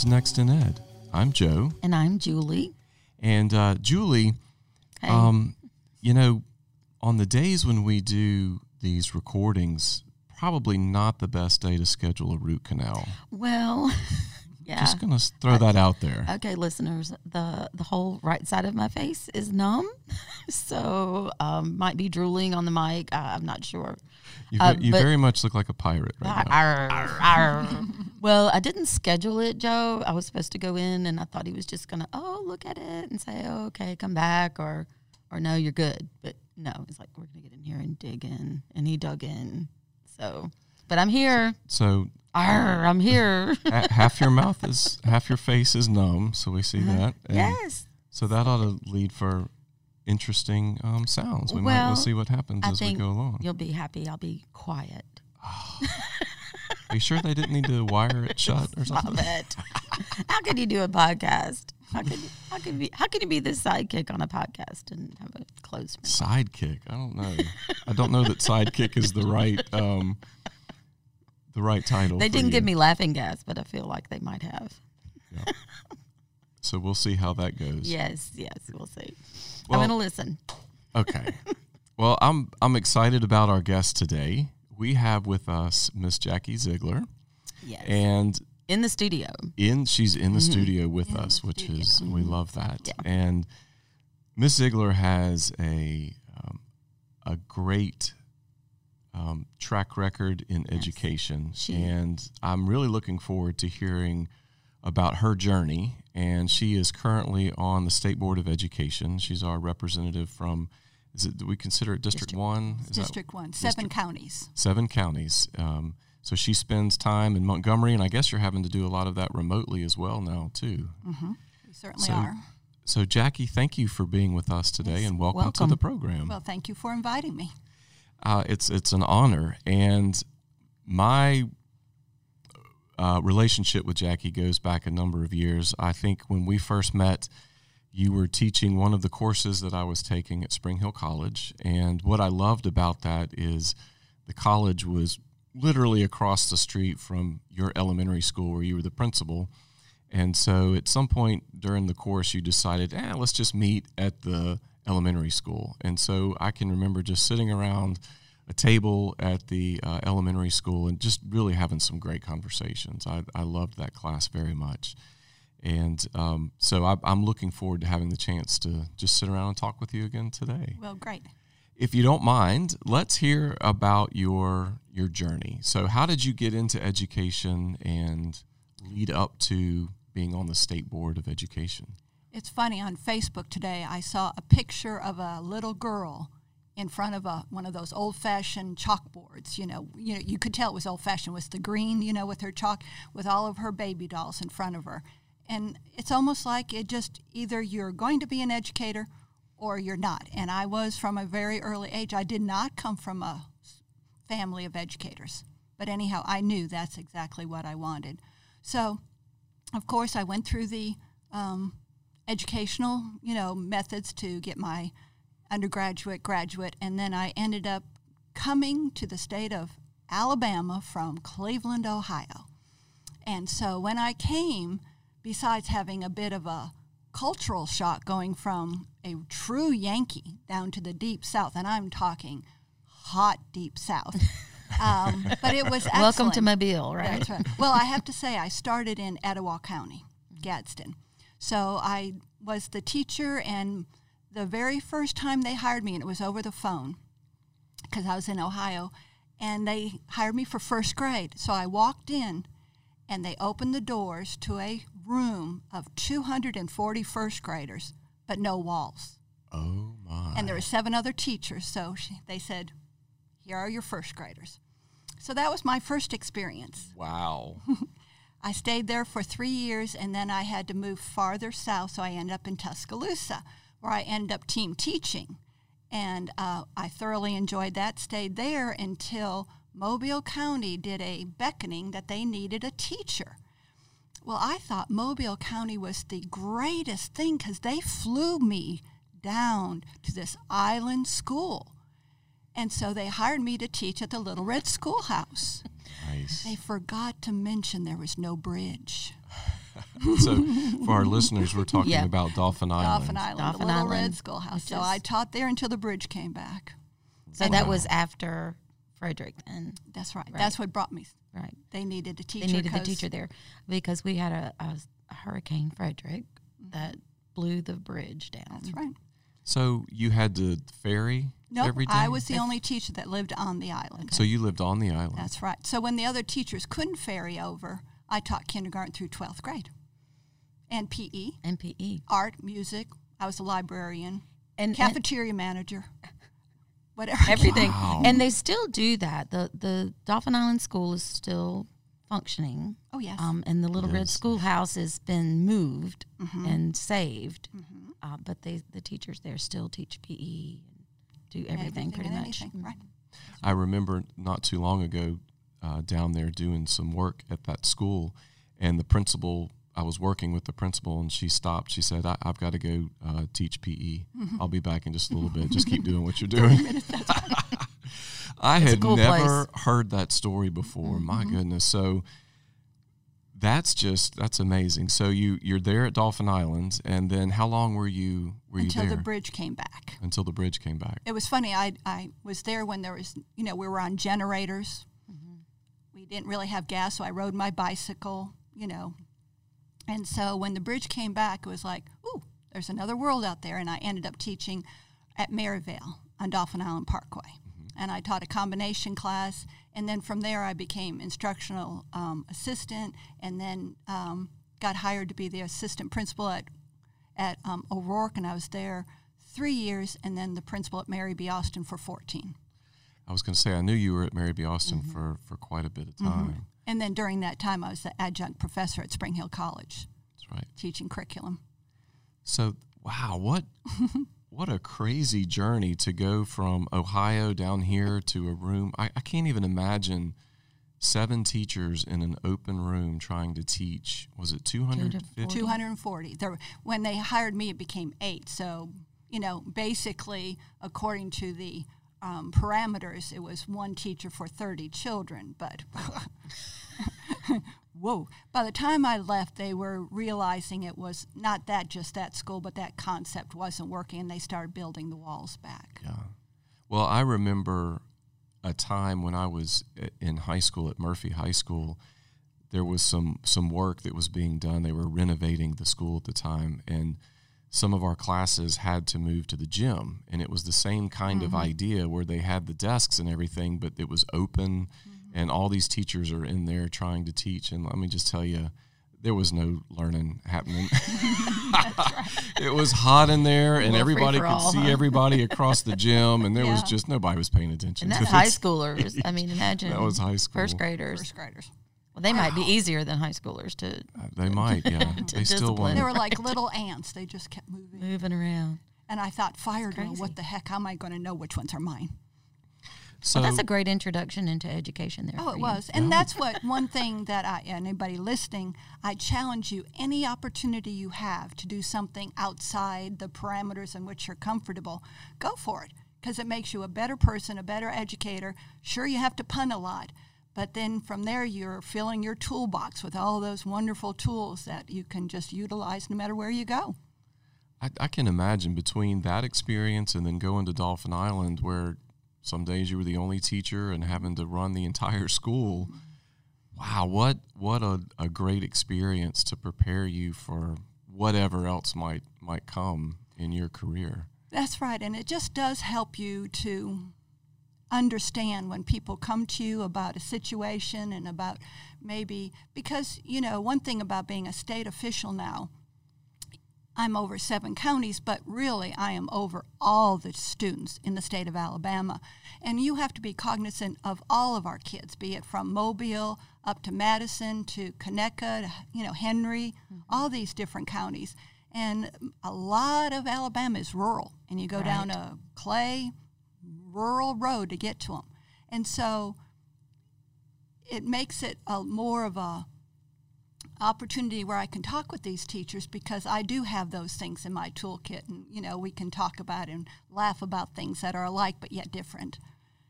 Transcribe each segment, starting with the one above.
What's Next in Ed. I'm Joe. And I'm Julie. And uh, Julie, Hey. um, you know, on the days when we do these recordings, probably not the best day to schedule a root canal. well, yeah. Just going to throw that out there. Okay, listeners, the the whole right side of my face is numb, so um, might be drooling on the mic. Uh, I'm not sure. You, uh, you very much look like a pirate right now. Arr, arr. well, I didn't schedule it, Joe. I was supposed to go in, and I thought he was just gonna, oh, look at it and say, oh, okay, come back, or, or no, you're good. But no, it's like we're gonna get in here and dig in, and he dug in. So, but I'm here. So Arr, I'm here. half your mouth is, half your face is numb. So we see that. And yes. So that ought to lead for interesting um, sounds. We might Well, we'll see what happens I as we go along. You'll be happy. I'll be quiet. Are you sure they didn't need to wire it shut or Stop something? it. how can you do a podcast? How can how can be how can you be the sidekick on a podcast and have a closed mouth? Sidekick. I don't know. I don't know that sidekick is the right um, the right title. They didn't you. give me laughing gas, but I feel like they might have. So we'll see how that goes. Yes, yes, we'll see. Well- I'm gonna listen. Okay. well, I'm I'm excited about our guest today. We have with us Miss Jackie Zeigler, Yes, and in the studio. in she's in the Mhm. studio with In us, which studio. is we Mhm. love that. Yeah. And Miss Zeigler has a um, a great um, track record in Yes. education, She- and I'm really looking forward to hearing about her journey. And she is currently on the state board of education. She's our representative from. Is it? Do we consider it District, District- One? Is that- District one, seven District- counties. seven counties. Um, so she spends time in Montgomery, and I guess you're having to do a lot of that remotely as well now too. hmm We certainly So, are. So Jackie, thank you for being with us today, Yes, and welcome, to the program. Well, thank you for inviting me. uh, it's it's an honor, and my uh, relationship with Jackie goes back a number of years. I think when we first met, you were teaching one of the courses that I was taking at Spring Hill College, and what I loved about that is the college was literally across the street from your elementary school where you were the principal. And so at some point during the course, you decided, eh, let's just meet at the elementary school. And so I can remember just sitting around a table at the uh, elementary school and just really having some great conversations. I, I loved that class very much. And um, so I, I'm looking forward to having the chance to just sit around and talk with you again today. Well, great. If you don't mind, let's hear about your your journey. So, how did you get into education and lead up to being on the state board of education? It's funny on Facebook today. I saw a picture of a little girl in front of a one of those old-fashioned chalkboards. You know, you know, you could tell it was old-fashioned. Was the green, you know, with her chalk, with all of her baby dolls in front of her, and it's almost like it just either you're going to be an educator or you're not. And I was from a very early age. I did not come from a family of educators, but anyhow, I knew that's exactly what I wanted. So, of course, I went through the um, educational, you know, methods to get my undergraduate, graduate, and then I ended up coming to the state of Alabama from Cleveland, Ohio. And so when I came, besides having a bit of a cultural shock going from a true Yankee down to the deep South, and I'm talking hot deep South. Um, but it was excellent. Welcome to Mobile, right? That's right. Well, I have to say, I started in Etowah County, Gadsden. So I was the teacher, and the very first time they hired me, and it was over the phone because I was in Ohio, and they hired me for first grade. So I walked in, and they opened the doors to a room of 240 first graders, but no walls. Oh my! And there were seven other teachers, so she, they said, Here are your first graders. So that was my first experience. wow. I stayed there for three years and then I had to move farther south, so I ended up in Tuscaloosa, where I ended up team teaching. And uh, I thoroughly enjoyed that, stayed there until Mobile County did a beckoning that they needed a teacher. Well, I thought Mobile County was the greatest thing because they flew me down to this island school. And so they hired me to teach at the Little Red Schoolhouse. Nice. They forgot to mention there was no bridge. so for our listeners, we're talking Yeah. about Dauphin Island. Dauphin Island, Dauphin the little red schoolhouse. It's So I taught there until the bridge came back. So that was after Frederick, and That's right. Right. That's what brought me. right. They needed a teacher. They needed the 'cause- teacher there because we had a, a, a Hurricane Frederick mm-hmm. that blew the bridge down. That's right. So you had to ferry every day? No, every day. I was the only teacher that lived on the island. So you lived on the island. That's right. So when the other teachers couldn't ferry over, I taught kindergarten through 12th grade. And PE, MPE art, music. I was a librarian, and, and cafeteria manager, whatever. everything. Wow. And they still do that. The the Dauphin Island School is still functioning. Oh, yes. Um, and the Little Red Schoolhouse has been moved Mm-hmm. and saved. Uh, but they the teachers there still teach PE and do everything, pretty and much. anything, Right. I remember not too long ago uh, down there doing some work at that school, and the principal. I was working with the principal, and she stopped. She said, I, "I've got to go uh, teach PE. Mm-hmm. I'll be back in just a little bit. Just keep doing what you're doing." I It's had cool never place. heard that story before. Mm-hmm. My goodness! So that's just that's amazing. So you you're there at Dauphin Islands and then how long were you were Until you there the bridge came back. until the bridge came back? It was funny. I, I was there when there was, you know, we were on generators. Mm-hmm. We didn't really have gas, so I rode my bicycle, you know. And so when the bridge came back, it was like, ooh, there's another world out there. And I ended up teaching at Maryvale on Dauphin Island Parkway. And I taught a combination class. And then from there, I became instructional um, assistant and then um, got hired to be the assistant principal at at um, O'Rourke, and I was there three years, and then the principal at Mary B. Austin for 14. I was going to say I knew you were at Mary B. Austin for for quite a bit of time. And then during that time, I was the adjunct professor at Spring Hill College That's right. teaching curriculum. So wow, what what a crazy journey to go from Ohio down here to a room. I, I can't even imagine seven teachers in an open room trying to teach. Was it two hundred fifty? 240. There, when they hired me, it became eight. So, you know, basically, according to the um, parameters, it was one teacher for 30 children. But whoa! By the time I left, they were realizing it was not that just that school, but that concept wasn't working, and they started building the walls back. Yeah. Well, I remember a time when I was in high school at Murphy High School. There was some some work that was being done. They were renovating the school at the time, and some of our classes had to move to the gym. And it was the same kind of mm-hmm. idea where they had the desks and everything, but it was open, mm-hmm. and all these teachers are in there trying to teach. And let me just tell you. There was no learning happening. it was hot in there, and little everybody could free-for-all, see huh? everybody across the gym, and there was just nobody was paying attention. And to that's high schoolers. I mean, imagine That was high school. first graders. First graders. Well, they might be easier than high schoolers to uh, They might, yeah. they still want. They were like little ants. They just kept moving. moving around. And I thought, fire drill, what the heck? How am I going to know which ones are mine? So Well, that's a great introduction into education there. Oh, for it you. was. And that's what one thing that I, anybody listening, I challenge you any opportunity you have to do something outside the parameters in which you're comfortable, go for it because it makes you a better person, a better educator. Sure, you have to pun a lot, but then from there, you're filling your toolbox with all those wonderful tools that you can just utilize no matter where you go. I, I can imagine between that experience and then going to Dauphin Island, where some days you were the only teacher and having to run the entire school. Wow, what what a, a great experience to prepare you for whatever else might might come in your career. That's right. And it just does help you to understand when people come to you about a situation and about maybe, because, you know, one thing about being a state official now, I'm over seven counties, but really I am over all the students in the state of Alabama. And you have to be cognizant of all of our kids, be it from Mobile up to Madison to Conecuh, you know, Henry, mm-hmm. all these different counties. And a lot of Alabama is rural, and you go down to clay, rural road to get to them. And so it makes it a more of a opportunity where I can talk with these teachers because I do have those things in my toolkit and you know we can talk about and laugh about things that are alike but yet different.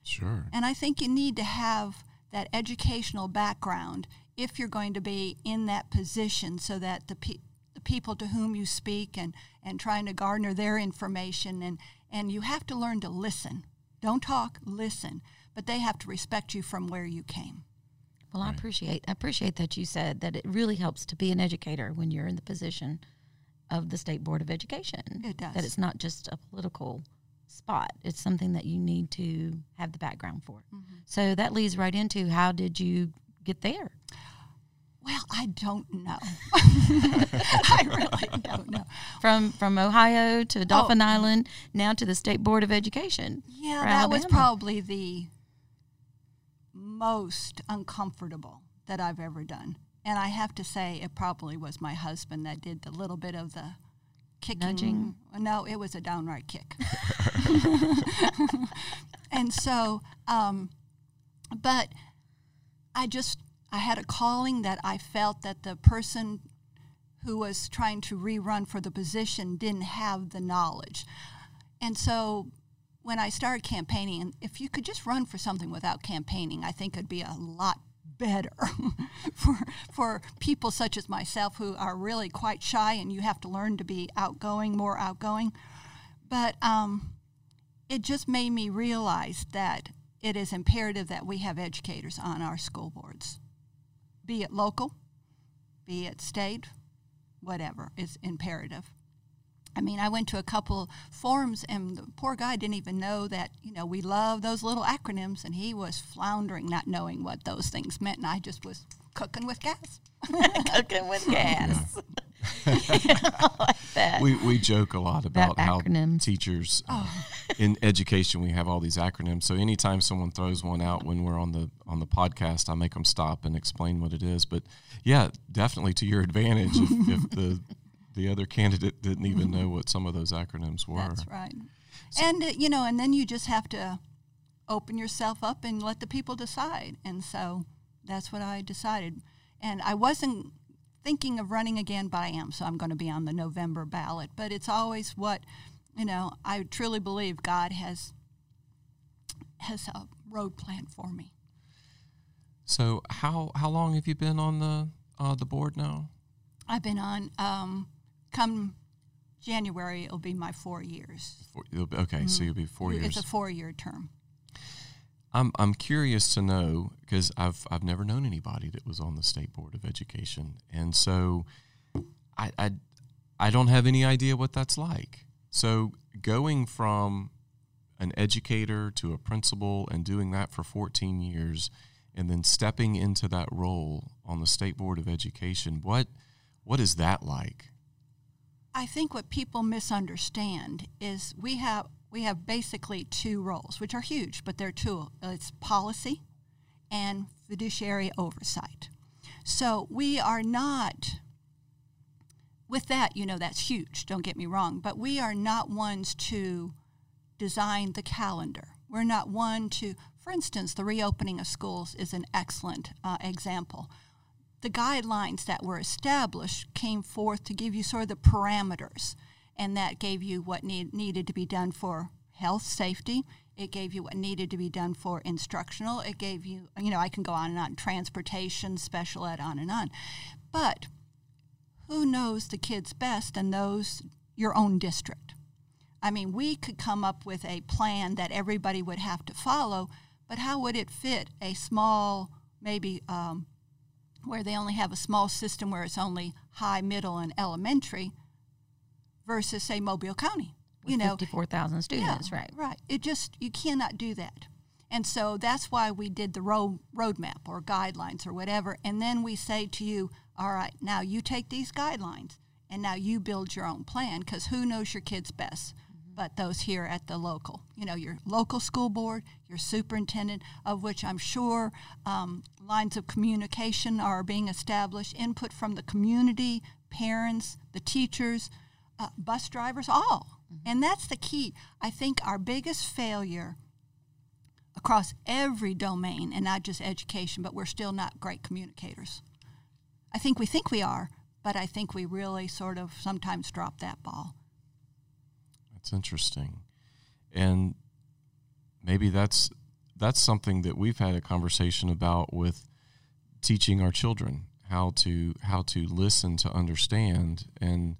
Sure. And I think you need to have that educational background if you're going to be in that position so that the, pe- the people to whom you speak and, and trying to garner their information and, and you have to learn to listen. Don't talk, listen. But they have to respect you from where you came. Well, I appreciate I appreciate that you said that it really helps to be an educator when you're in the position of the state board of education. It does. That it's not just a political spot. It's something that you need to have the background for. Mm-hmm. So that leads right into how did you get there? Well, I don't know. I really don't know. From from Ohio to Dauphin Oh. Island, now to the state board of education. Yeah, that was probably the most uncomfortable that I've ever done. And I have to say, it probably was my husband that did the little bit of the kicking. Nudging? No, it was a downright kick. and so, um, but I just, I had a calling that I felt that the person who was trying to rerun for the position didn't have the knowledge. And so when I started campaigning, if you could just run for something without campaigning, I think it'd be a lot better for for people such as myself who are really quite shy and you have to learn to be outgoing, more outgoing. But um, it just made me realize that it is imperative that we have educators on our school boards, be it local, be it state, whatever is imperative. I mean, I went to a couple forums, and the poor guy didn't even know that, you know, we love those little acronyms, and he was floundering, not knowing what those things meant, and I just was cooking with gas. Cooking with gas. I like that. we, we joke a lot about how acronym. teachers uh, Oh. in education we have all these acronyms so anytime someone throws one out when we're on the on the podcast i make them stop and explain what it is but yeah definitely to your advantage if, if the the other candidate didn't even know what some of those acronyms were That's right. And, uh, you know, and then you just have to open yourself up and let the people decide. And so that's what I decided. And I wasn't thinking of running again, but I am. So I'm going to be on the November ballot. But it's always what, you know, I truly believe God has has a road plan for me. so how how long have you been on the uh, the board now I've been on, um, come January, it'll be my four years. Four- be- okay so you'll be four years It's a four year term. I'm I'm curious to know because I've I've never known anybody that was on the state board of education, and so I I, I don't have any idea what that's like. So going from an educator to a principal and doing that for 14 years, and then stepping into that role on the state board of education, what what is that like? I think what people misunderstand is we have we have basically two roles, which are huge, but they're two. It's policy and fiduciary oversight. So we are not with that, you know, that's huge, don't get me wrong, but we are not ones to design the calendar. We're not one to, for instance, the reopening of schools is an excellent uh, example the guidelines that were established came forth to give you sort of the parameters, and that gave you what need, needed to be done for health safety. It gave you what needed to be done for instructional. It gave you, you know, I can go on and on, transportation, special ed, on and on. But who knows the kids best and those your own district? I mean, we could come up with a plan that everybody would have to follow, but how would it fit a small, maybe um, where they only have a small system where it's only high, middle, and elementary versus, say, Mobile County? With you know, 54,000 students, yeah, right? Right. It just you cannot do that. And so that's why we did the road roadmap or guidelines or whatever. And then we say to you, all right, now you take these guidelines and now you build your own plan because who knows your kids best but those here at the local, you know, your local school board, your superintendent, of which I'm sure um, lines of communication are being established, input from the community, parents, the teachers, uh, bus drivers, all. And that's the key. I think our biggest failure across every domain, and not just education, but we're still not great communicators. I think we think we are, but I think we really sort of sometimes drop that ball. That's interesting. And maybe that's that's something that we've had a conversation about with teaching our children how to how to listen to understand and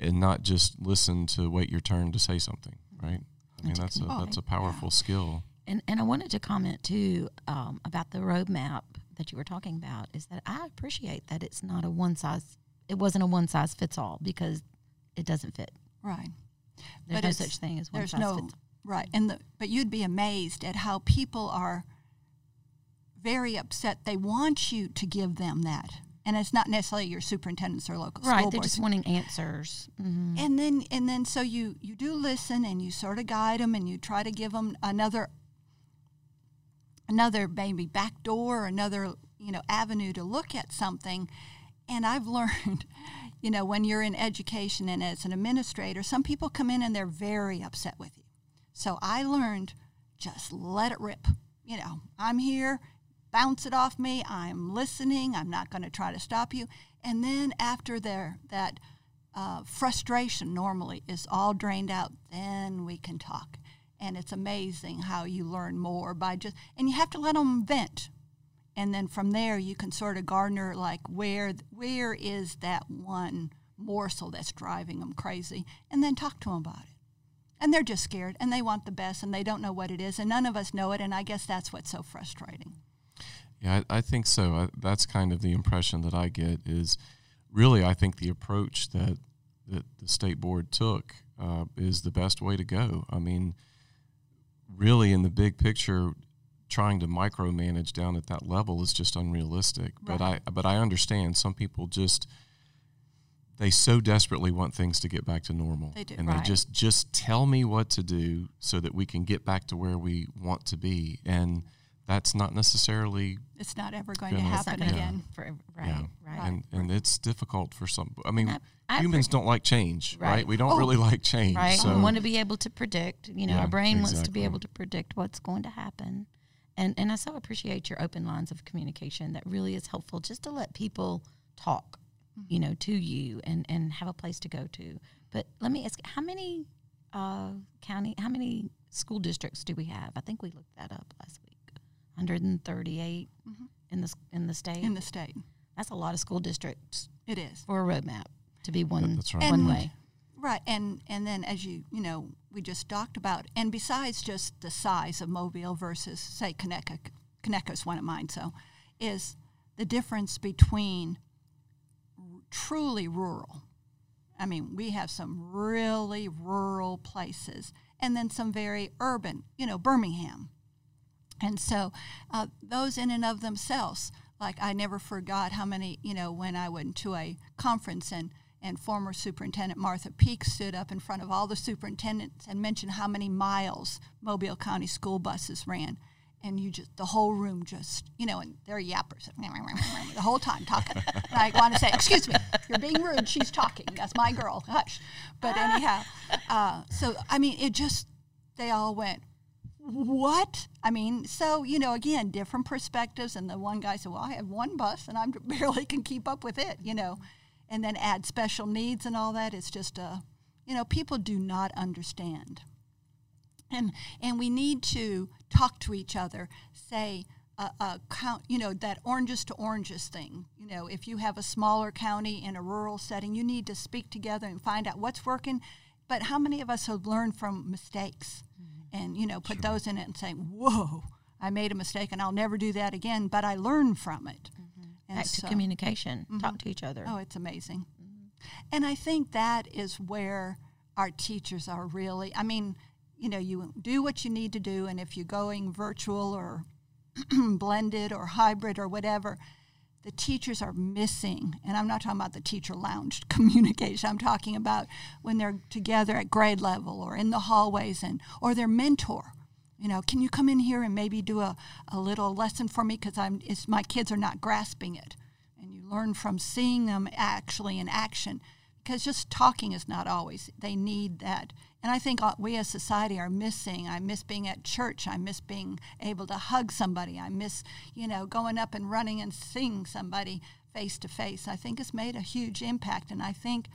and not just listen to wait your turn to say something, right? I mean, that's a that's a powerful skill. And and I wanted to comment too um, about the roadmap that you were talking about. Is that I appreciate that it's not a one size. It wasn't a one size fits all because it doesn't fit. Right. There's But no such thing as one There's size no fits. right, and the but you'd be amazed at how people are very upset. They want you to give them that, and it's not necessarily your superintendents or local Right, school they're boards. just wanting answers. hmm and then and then so you you do listen and you sort of guide them and you try to give them another another maybe back door another you know avenue to look at something and i've learned you know when you're in education and as an administrator some people come in and they're very upset with you so i learned just let it rip you know i'm here bounce it off me i'm listening i'm not going to try to stop you and then after their that uh, frustration normally is all drained out, then we can talk. And it's amazing how you learn more by just, and you have to let them vent. And then from there, you can sort of garner like where where is that one morsel that's driving them crazy, and then talk to them about it. And they're just scared, and they want the best, and they don't know what it is, and none of us know it. And I guess that's what's so frustrating. Yeah, I, I think so. I, that's kind of the impression that I get. Is really, I think the approach that that the state board took uh, is the best way to go. I mean, really, in the big picture, trying to micromanage down at that level is just unrealistic. But I but I understand some people just they so desperately want things to get back to normal. They do. and Right. they just just tell me what to do so that we can get back to where we want to be. And that's not necessarily It's not ever going Gonna- to happen not gonna- again. For, right, Yeah. right. and and it's difficult for some. I mean, I- I humans appre- don't like change, right? Right. We don't Oh. really like change. right? So we want to be able to predict. You know, Yeah, our brain wants to be able to predict what's going to happen. And and I so appreciate your open lines of communication. That really is helpful, just to let people talk, Mm-hmm. you know, to you and and have a place to go to. But let me ask, how many uh, county, how many school districts do we have? I think we looked that up last week. 138 in the in the state. Mm-hmm. in the state. That's a lot of school districts It is. for a roadmap to be one that's right. one And- way. Right, and and then as you you know we just talked about, and besides just the size of Mobile versus say Conecuh, Conecuh's one of mine, so is the difference between r- truly rural. I mean, we have some really rural places, and then some very urban. You know, Birmingham, and so uh, those in and of themselves, like I never forgot how many, you know, when I went to a conference and, and former superintendent Martha Peek stood up in front of all the superintendents and mentioned how many miles Mobile County school buses ran. And you just, the whole room just, you know, and they're yappers the whole time talking. And I want to say, excuse me, you're being rude. She's talking. That's my girl. Hush. But anyhow, uh, so, I mean, it just, they all went, what? I mean, so, you know, again, different perspectives. And the one guy said, well, I have one bus and I barely can keep up with it, you know. And then add special needs and all that. It's just a, you know, people do not understand. And, and we need to talk to each other, say, uh, uh, count, you know, that oranges to oranges thing. You know, if you have a smaller county in a rural setting, you need to speak together and find out what's working. But how many of us have learned from mistakes and, you know, put those in it and say, whoa, I made a mistake and I'll never do that again, but I learned from it. Mm-hmm. And Back to so- communication. Talk mm-hmm. to each other. Oh, it's amazing. Mm-hmm. And I think that is where our teachers are really, I mean, you know, you do what you need to do, and if you're going virtual or blended or hybrid or whatever, the teachers are missing. And I'm not talking about the teacher lounge communication. I'm talking about when they're together at grade level or in the hallways and or their mentor. You know, can you come in here and maybe do a, a little lesson for me because I'm it's, my kids are not grasping it, and you learn from seeing them actually in action because just talking is not always they need that and i think uh, we as society are missing i miss being at church i miss being able to hug somebody i miss you know going up and running and seeing somebody face to face i think it's made a huge impact and i think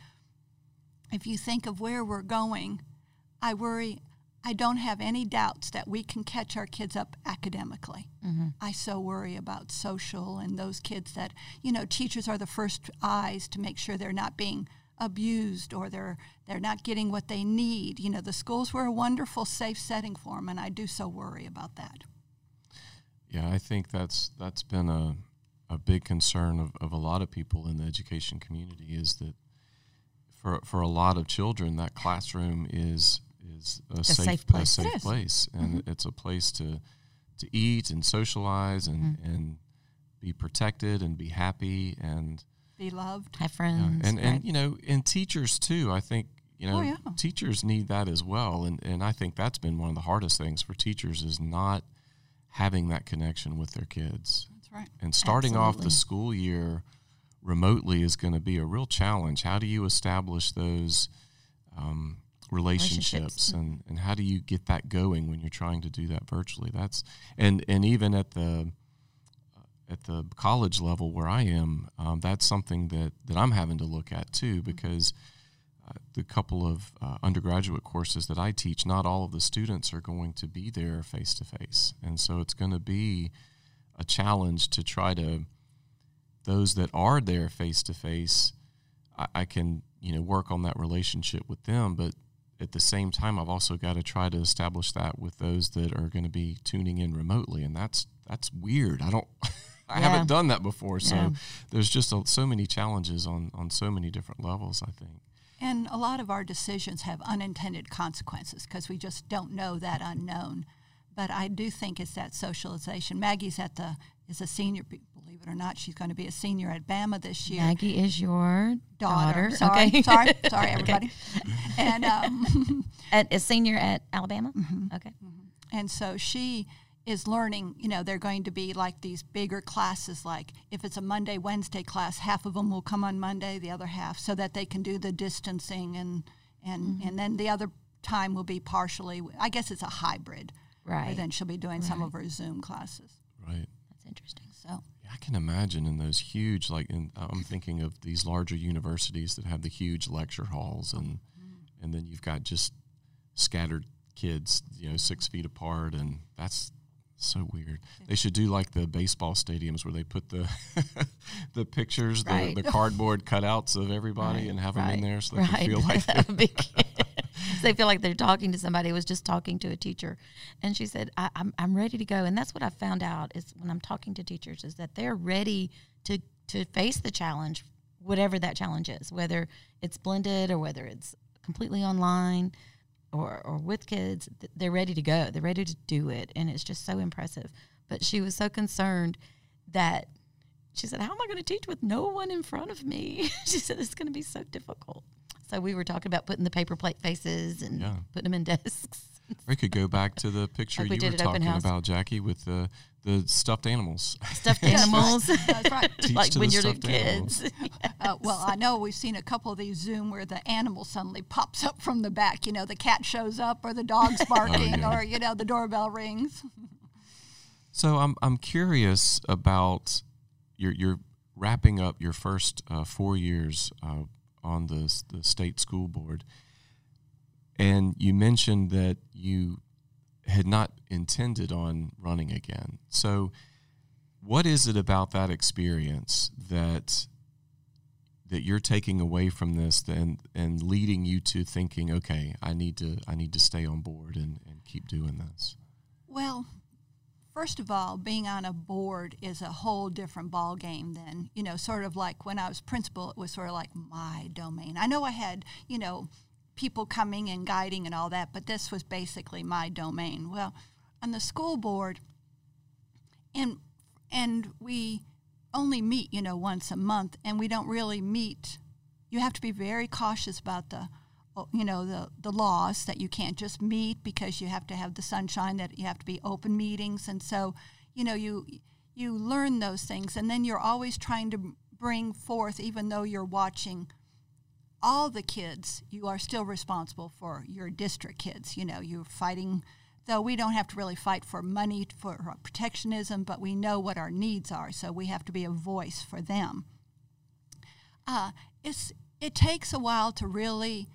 if you think of where we're going i worry I don't have any doubts that we can catch our kids up academically. Mm-hmm. I so worry about social and those kids that, you know, teachers are the first eyes to make sure they're not being abused or they're they're not getting what they need. You know, the schools were a wonderful safe setting for them and I do so worry about that. Yeah, I think that's that's been a a big concern of, of a lot of people in the education community is that for for a lot of children that classroom is is a, safe, safe place. a safe place and mm-hmm. it's a place to to eat and socialize and mm-hmm. and be protected and be happy and Be loved. Have yeah, friends. and right. and you know and teachers too I think you know Oh, yeah. teachers need that as well and and I think that's been one of the hardest things for teachers is not having that connection with their kids That's right. and starting off the school year remotely is going to be a real challenge. How do you establish those um, relationships, Relationships. and, and how do you get that going when you're trying to do that virtually? That's and and even at the at the college level where I am, um, that's something that that I'm having to look at too because. Uh, the couple of uh, undergraduate courses that I teach, not all of the students are going to be there face to face, and so it's going to be a challenge to try to those that are there face to face. I can you know work on that relationship with them, but at the same time, I've also got to try to establish that with those that are going to be tuning in remotely, and that's that's weird. I don't. I Yeah. haven't done that before, so Yeah. there's just a, so many challenges on on so many different levels. I think. And a lot of our decisions have unintended consequences because we just don't know that unknown. But I do think it's that socialization. Maggie's at the is a senior. Believe it or not, she's going to be a senior at Bama this year. Maggie is your daughter. daughter. Sorry, okay. sorry, sorry, Okay. everybody. And um, At, a senior at Alabama. Mm-hmm. Okay. and so she is learning. You know, they're going to be like these bigger classes. Like if it's a Monday Wednesday class, half of them will come on Monday, the other half, so that they can do the distancing and and mm-hmm. and then the other time will be partially. I guess it's a hybrid. Where Right. then she'll be doing some of her Zoom classes. Right. That's interesting. So Yeah, I can imagine in those huge, like, in, I'm thinking of these larger universities that have the huge lecture halls, and mm-hmm. and then you've got just scattered kids, you know, six feet apart, and that's so weird. They should do like the baseball stadiums where they put the the pictures, Right. the, the cardboard cutouts of everybody, Right, and have them in there so they right. can feel like That would so they feel like they're talking to somebody. I was just talking to a teacher, and she said, I, "I'm I'm ready to go." And that's what I found out is when I'm talking to teachers is that they're ready to to face the challenge, whatever that challenge is, whether it's blended or whether it's completely online. Or, or with kids, they're ready to go. They're ready to do it, and it's just so impressive. But she was so concerned that she said, "How am I going to teach with no one in front of me?" she said, "It's going to be so difficult." So we were talking about putting the paper plate faces and Yeah. putting them in desks. We could go back to the picture Like we you were talking house. about, Jackie, with the the stuffed animals. Stuffed animals, that's right. Like when you're the stuffed animals. kids. Uh, well, I know we've seen a couple of these Zoom where the animal suddenly pops up from the back. You know, the cat shows up, or the dog's barking, yeah. or you know, the doorbell rings. So I'm I'm curious about you're you're wrapping up your first uh, four years uh, on the the state school board, and you mentioned that you had not intended on running again. So, what is it about that experience that that you're taking away from this and and leading you to thinking, okay, I need to I need to stay on board and, and keep doing this? Well, first of all, being on a board is a whole different ball game than you know. Sort of like when I was principal, it was sort of like my domain. I know I had you know people coming and guiding and all that, but this was basically my domain. Well, on the school board, and and we only meet you know once a month, and we don't really meet. You have to be very cautious about the you know the the laws that you can't just meet because you have to have the sunshine that you have to be open meetings and so you know you you learn those things and then you're always trying to bring forth even though you're watching all the kids you are still responsible for your district kids you know you're fighting though we don't have to really fight for money for protectionism but we know what our needs are so we have to be a voice for them uh, it's it takes a while to really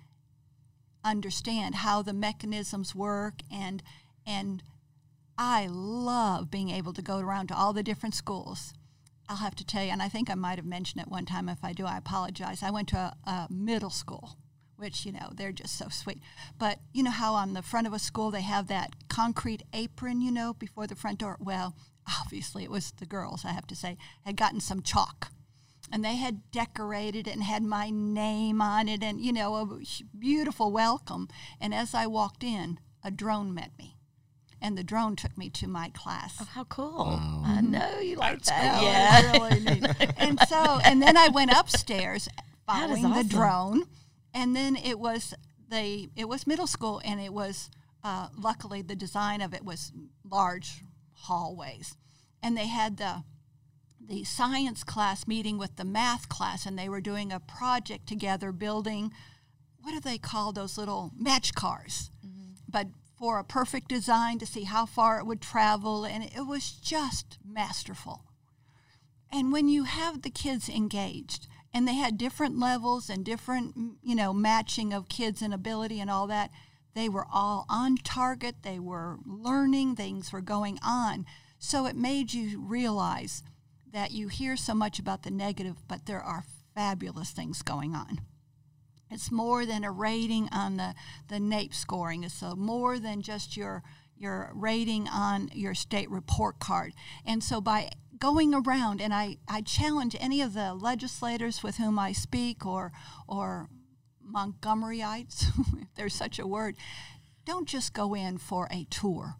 understand how the mechanisms work and and I love being able to go around to all the different schools. I'll have to tell you, and I think I might have mentioned it one time. If I do, I apologize. I went to a, a middle school, which, you know, they're just so sweet. But you know how on the front of a school they have that concrete apron, you know, before the front door? Well, obviously it was the girls, I have to say, had gotten some chalk and they had decorated it and had my name on it and you know a beautiful welcome and as i walked in a drone met me and the drone took me to my class oh how cool wow. i know you like That's that cool. yeah really neat and so and then i went upstairs following awesome. the drone and then it was the it was middle school and it was uh, luckily the design of it was large hallways and they had the the science class meeting with the math class, and they were doing a project together building what do they call those little match cars? Mm-hmm. But for a perfect design to see how far it would travel, and it was just masterful. And when you have the kids engaged, and they had different levels and different, you know, matching of kids and ability and all that, they were all on target, they were learning, things were going on. So it made you realize that you hear so much about the negative, but there are fabulous things going on. It's more than a rating on the, the NAEP scoring. It's a, more than just your your rating on your state report card. And so by going around, and I, I challenge any of the legislators with whom I speak or or Montgomeryites, if there's such a word, don't just go in for a tour.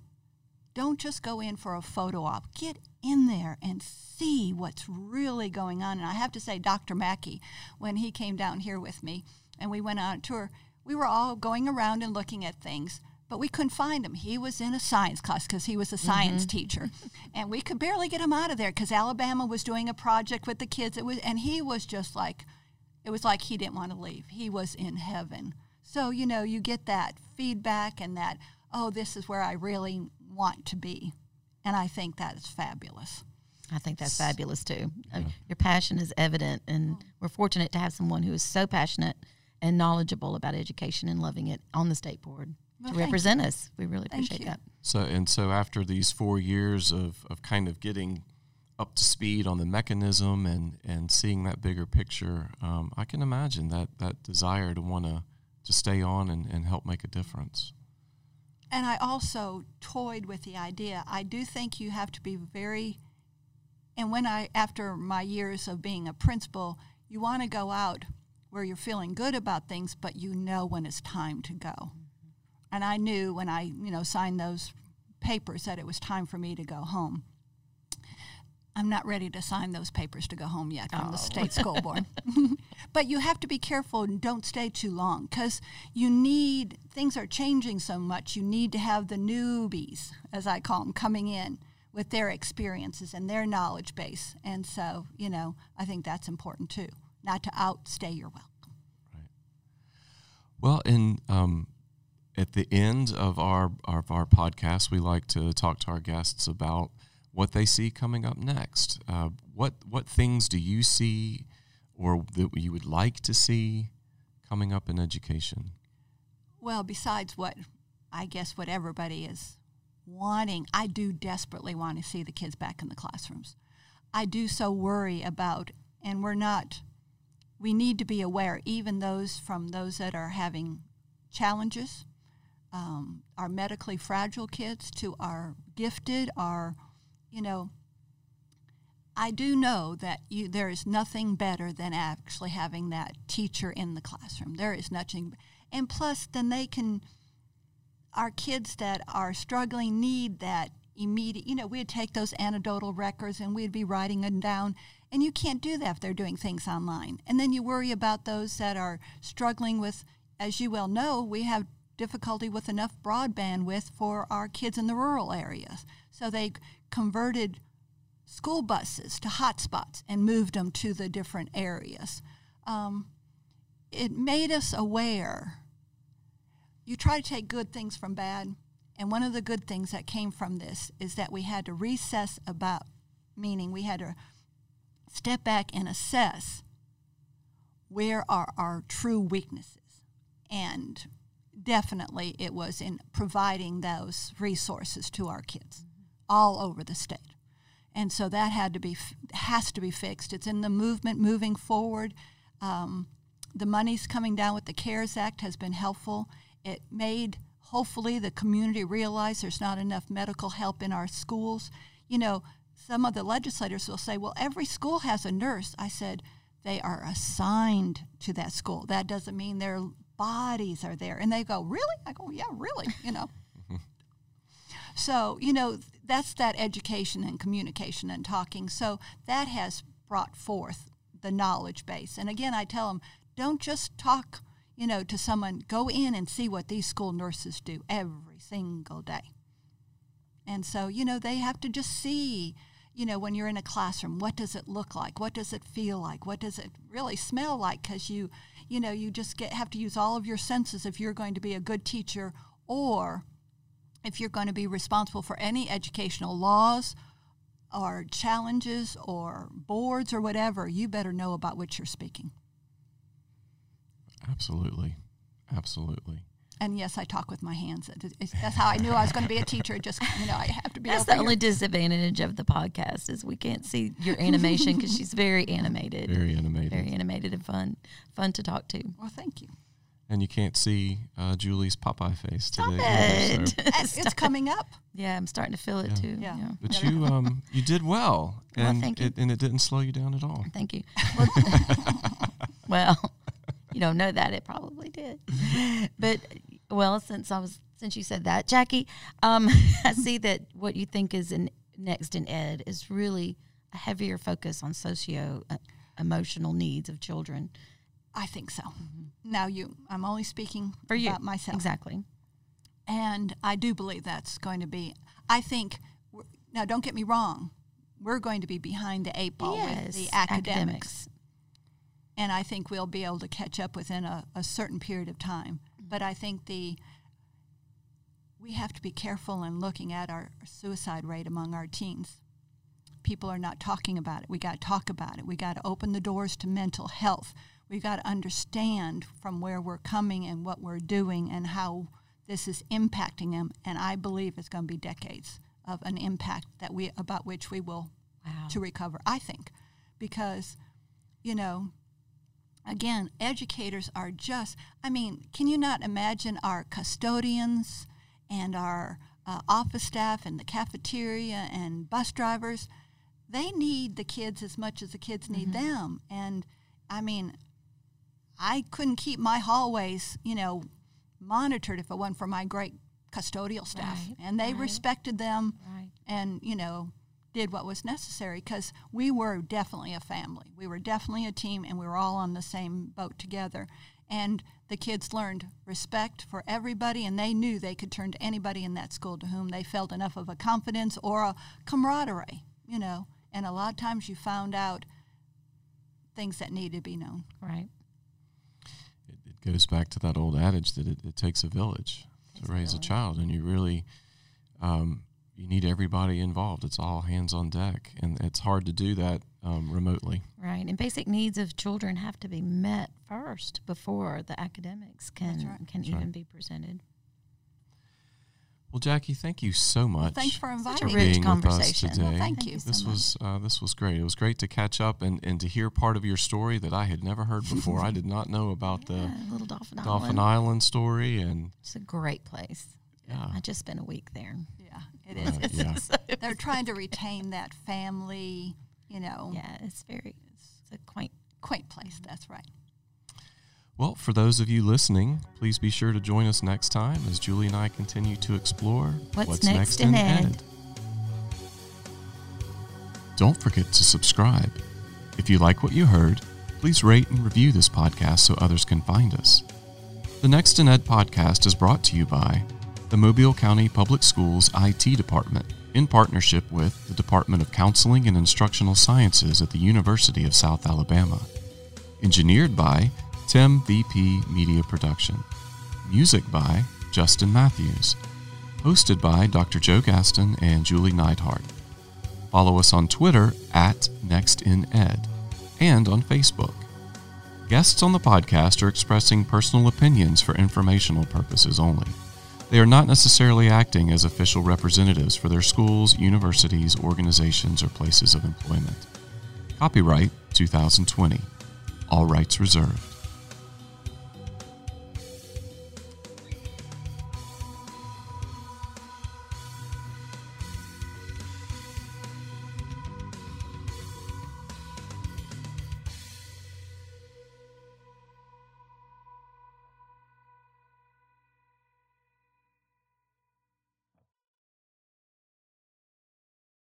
Don't just go in for a photo op. Get in there and see what's really going on. And I have to say, Dr. Mackey, when he came down here with me and we went on a tour, we were all going around and looking at things, but we couldn't find him. He was in a science class because he was a science mm-hmm. teacher, and we could barely get him out of there because Alabama was doing a project with the kids. It was, and he was just like, it was like he didn't want to leave. He was in heaven. So you know, you get that feedback and that, oh, this is where I really want to be. And I think that is fabulous. I think that's fabulous too. Yeah. Your passion is evident, and we're fortunate to have someone who is so passionate and knowledgeable about education and loving it on the state board well, to represent you. us. We really appreciate that. So, and so after these four years of, of kind of getting up to speed on the mechanism and, and seeing that bigger picture, um, I can imagine that, that desire to want to to stay on and, and help make a difference. And I also toyed with the idea. I do think you have to be very, and when I, after my years of being a principal, you want to go out where you're feeling good about things, but you know when it's time to go. Mm-hmm. And I knew when I, you know, signed those papers that it was time for me to go home. I'm not ready to sign those papers to go home yet from oh. the state school board. but you have to be careful and don't stay too long because you need, things are changing so much. You need to have the newbies, as I call them, coming in with their experiences and their knowledge base. And so, you know, I think that's important too, not to outstay your welcome. Right. Well, and um, at the end of our, of our podcast, we like to talk to our guests about what they see coming up next. Uh, what what things do you see, or that you would like to see coming up in education? Well, besides what I guess what everybody is wanting, I do desperately want to see the kids back in the classrooms. I do so worry about, and we're not. We need to be aware, even those from those that are having challenges, um, our medically fragile kids, to our gifted, our you know, I do know that you, there is nothing better than actually having that teacher in the classroom. There is nothing, and plus, then they can. Our kids that are struggling need that immediate. You know, we'd take those anecdotal records and we'd be writing them down, and you can't do that if they're doing things online. And then you worry about those that are struggling with, as you well know, we have difficulty with enough broadband with for our kids in the rural areas. So they converted school buses to hotspots and moved them to the different areas. Um, it made us aware. You try to take good things from bad, and one of the good things that came from this is that we had to recess about, meaning we had to step back and assess where are our true weaknesses and definitely it was in providing those resources to our kids all over the state. And so that had to be has to be fixed. It's in the movement moving forward. Um, the money's coming down with the CARES Act has been helpful. It made hopefully the community realize there's not enough medical help in our schools. You know, some of the legislators will say, well, every school has a nurse. I said, they are assigned to that school. That doesn't mean their bodies are there. And they go, really? I go, yeah, really, you know. so, you know, that's that education and communication and talking. So that has brought forth the knowledge base. And again, I tell them, don't just talk, you know, to someone. Go in and see what these school nurses do every single day. And so, you know, they have to just see, you know, when you're in a classroom, what does it look like? What does it feel like? What does it really smell like? Because you, you know, you just get have to use all of your senses if you're going to be a good teacher or if you're going to be responsible for any educational laws or challenges or boards or whatever, you better know about what you're speaking. Absolutely. Absolutely. And yes, I talk with my hands. That's how I knew I was going to be a teacher. Just you know, I have to be. That's the here. only disadvantage of the podcast is we can't see your animation because she's very animated. Very animated. Very animated and fun, fun to talk to. Well, thank you. And you can't see uh, Julie's Popeye face Stop today. It. Either, so. it's coming up. Yeah, I'm starting to feel it yeah. too. Yeah. yeah. But you um you did well, and well, thank it, you. and it didn't slow you down at all. Thank you. well you don't know that it probably did. But well, since I was since you said that, Jackie, um, I see that what you think is in next in ed is really a heavier focus on socio uh, emotional needs of children. I think so. Mm-hmm. Now you, I'm only speaking for you about myself exactly, and I do believe that's going to be. I think now, don't get me wrong. We're going to be behind the eight ball yes, with the academics. academics and I think we'll be able to catch up within a, a certain period of time. But I think the we have to be careful in looking at our suicide rate among our teens. People are not talking about it. We got to talk about it. We got to open the doors to mental health. We got to understand from where we're coming and what we're doing and how this is impacting them. And I believe it's going to be decades of an impact that we about which we will wow. to recover. I think because you know again, educators are just, I mean, can you not imagine our custodians and our uh, office staff and the cafeteria and bus drivers? They need the kids as much as the kids need mm-hmm. them. And I mean, I couldn't keep my hallways, you know, monitored if it wasn't for my great custodial staff. Right, and they right. respected them right. and, you know, did what was necessary because we were definitely a family. We were definitely a team and we were all on the same boat together. And the kids learned respect for everybody and they knew they could turn to anybody in that school to whom they felt enough of a confidence or a camaraderie, you know. And a lot of times you found out things that needed to be known. Right. It, it goes back to that old adage that it, it takes a village to raise a, a child, and you really um, you need everybody involved. It's all hands on deck, and it's hard to do that um, remotely. Right, and basic needs of children have to be met first before the academics can right. can That's even right. be presented. Well, Jackie, thank you so much. Well, thanks for inviting Such a me. rich being with us conversation. today. Well, thank Thank you. you so This much. was uh, this was great. It was great to catch up and, and to hear part of your story that I had never heard before. I did not know about the little Dauphin, Dauphin Island. Island story, and It's a great place. Yeah. I just spent a week there. Yeah, it Right. It's, yeah. So They're trying to retain that family, you know, Yeah, it's very. It's a quaint. quaint place. Mm-hmm. That's right. Well, for those of you listening, please be sure to join us next time as Julie and I continue to explore What's next in Ed. Don't forget to subscribe. If you like what you heard, please rate and review this podcast so others can find us. The Next in Ed podcast is brought to you by the Mobile County Public Schools IT Department in partnership with the Department of Counseling and Instructional Sciences at the University of South Alabama. Engineered by Tim VP Media Production. Music by Justin Matthews. Hosted by Dr. Joe Gaston and Julie Neidhart. Follow us on Twitter at NextInEd and on Facebook. Guests on the podcast are expressing personal opinions for informational purposes only. They are not necessarily acting as official representatives for their schools, universities, organizations, or places of employment. Copyright 2020. All rights reserved.